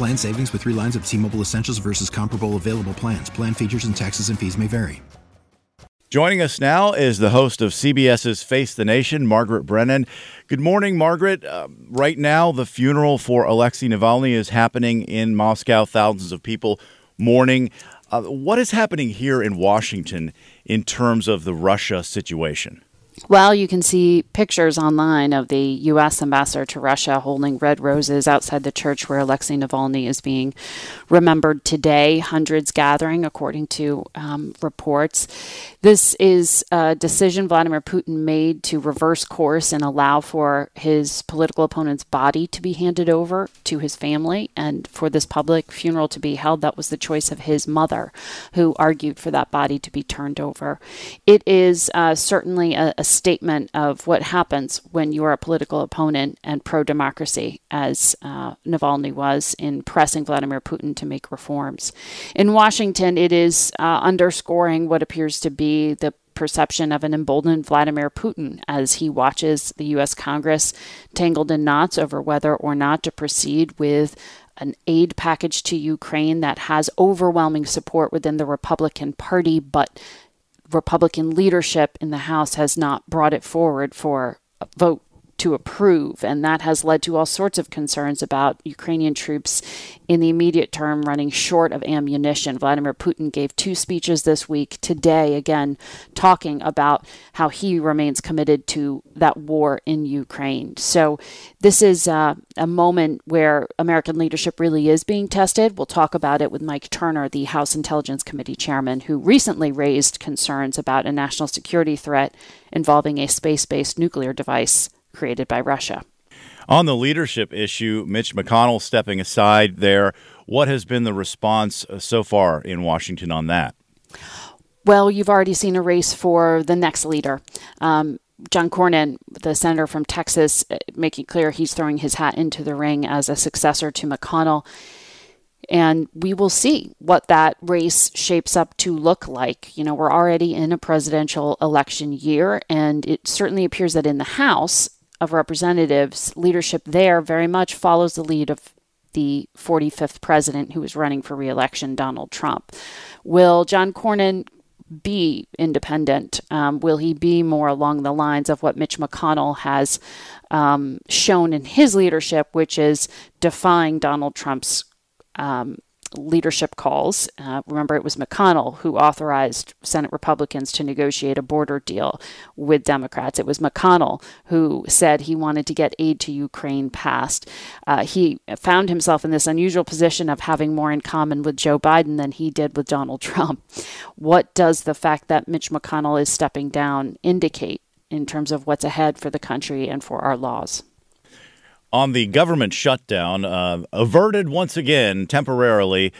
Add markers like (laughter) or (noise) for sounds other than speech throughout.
Plan savings with three lines of T Mobile Essentials versus comparable available plans. Plan features and taxes and fees may vary. Joining us now is the host of CBS's Face the Nation, Margaret Brennan. Good morning, Margaret. Uh, right now, the funeral for Alexei Navalny is happening in Moscow. Thousands of people mourning. Uh, what is happening here in Washington in terms of the Russia situation? Well, you can see pictures online of the U.S. ambassador to Russia holding red roses outside the church where Alexei Navalny is being remembered today. Hundreds gathering, according to um, reports. This is a decision Vladimir Putin made to reverse course and allow for his political opponent's body to be handed over to his family and for this public funeral to be held. That was the choice of his mother, who argued for that body to be turned over. It is uh, certainly a, a statement of what happens when you are a political opponent and pro democracy, as uh, Navalny was in pressing Vladimir Putin to make reforms. In Washington, it is uh, underscoring what appears to be the perception of an emboldened Vladimir Putin as he watches the U.S. Congress tangled in knots over whether or not to proceed with an aid package to Ukraine that has overwhelming support within the Republican Party, but Republican leadership in the House has not brought it forward for a vote to approve. And that has led to all sorts of concerns about Ukrainian troops in the immediate term running short of ammunition. Vladimir Putin gave two speeches this week, today, again, talking about how he remains committed to that war in Ukraine. So this is uh, a moment where American leadership really is being tested. We'll talk about it with Mike Turner, the House Intelligence Committee chairman, who recently raised concerns about a national security threat involving a space based nuclear device created by Russia. On the leadership issue, Mitch McConnell stepping aside there. What has been the response uh, so far in Washington on that? Well, you've already seen a race for the next leader. Um, John Cornyn, the senator from Texas, uh, making clear he's throwing his hat into the ring as a successor to McConnell. And we will see what that race shapes up to look like. You know, we're already in a presidential election year, and it certainly appears that in the House, of Representatives, leadership there very much follows the lead of the 45th president who is running for reelection, Donald Trump. Will John Cornyn be independent? Um, will he be more along the lines of what Mitch McConnell has um, shown in his leadership, which is defying Donald Trump's um, leadership calls. Uh, remember, it was McConnell who authorized Senate Republicans to negotiate a border deal with Democrats. It was McConnell who said he wanted to get aid to Ukraine passed. Uh, he found himself in this unusual position of having more in common with Joe Biden than he did with Donald (laughs) Trump. What does the fact that Mitch McConnell is stepping down indicate in terms of what's ahead for the country and for our laws? On the government shutdown, uh, averted once again temporarily.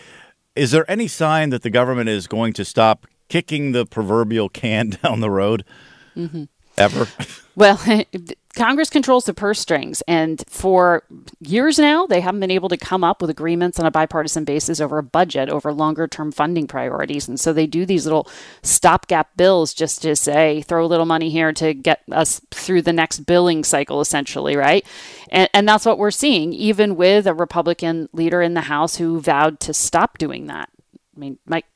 Is there any sign that the government is going to stop kicking the proverbial can (laughs) down the road? Mm-hmm. Ever? (laughs) Well, (laughs) Congress controls the purse strings, and for years now, they haven't been able to come up with agreements on a bipartisan basis over a budget, over longer term funding priorities. And so they do these little stopgap bills just to say, throw a little money here to get us through the next billing cycle, essentially, right? And, and that's what we're seeing, even with a Republican leader in the House who vowed to stop doing that. I mean, Mike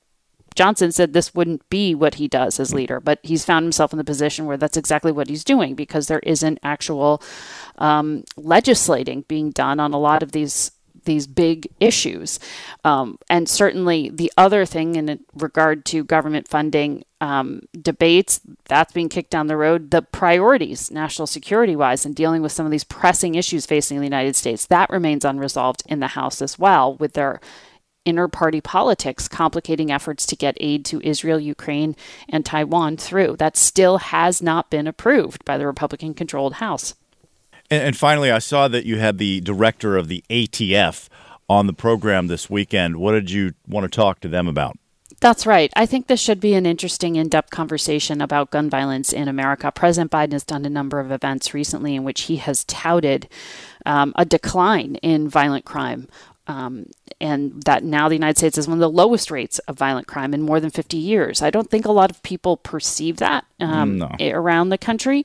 Johnson said this wouldn't be what he does as leader, but he's found himself in the position where that's exactly what he's doing because there isn't actual um, legislating being done on a lot of these these big issues. Um, and certainly the other thing in regard to government funding um, debates, that's being kicked down the road. The priorities, national security wise, and dealing with some of these pressing issues facing the United States, that remains unresolved in the House as well, with their inter party politics complicating efforts to get aid to Israel, Ukraine, and Taiwan through. That still has not been approved by the Republican controlled House. And, and, finally, I saw that you had the director of the ATF on the program this weekend. What did you want to talk to them about? That's right. I think this should be an interesting, in depth conversation about gun violence in America. President Biden has done a number of events recently in which he has touted um, a decline in violent crime um, and that now the United States is one of the lowest rates of violent crime in more than 50 years. I don't think a lot of people perceive that um, no. around the country.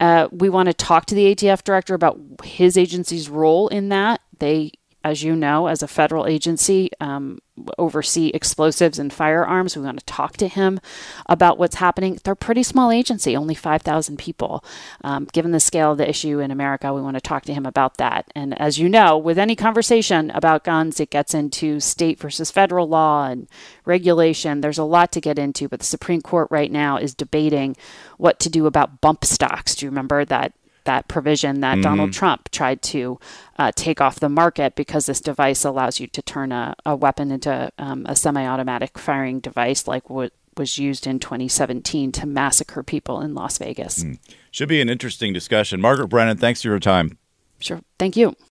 Uh, we want to talk to the ATF director about his agency's role in that. They as you know, as a federal agency, um, oversee explosives and firearms. We want to talk to him about what's happening. They're a pretty small agency, only 5,000 people. Um, given the scale of the issue in America, we want to talk to him about that. And as you know, with any conversation about guns, it gets into state versus federal law and regulation. There's a lot to get into, but the Supreme Court right now is debating what to do about bump stocks. Do you remember that that provision that mm-hmm. Donald Trump tried to uh, take off the market because this device allows you to turn a, a weapon into um, a semi automatic firing device like what was used in 2017 to massacre people in Las Vegas. Mm. Should be an interesting discussion. Margaret Brennan, thanks for your time. Sure. Thank you.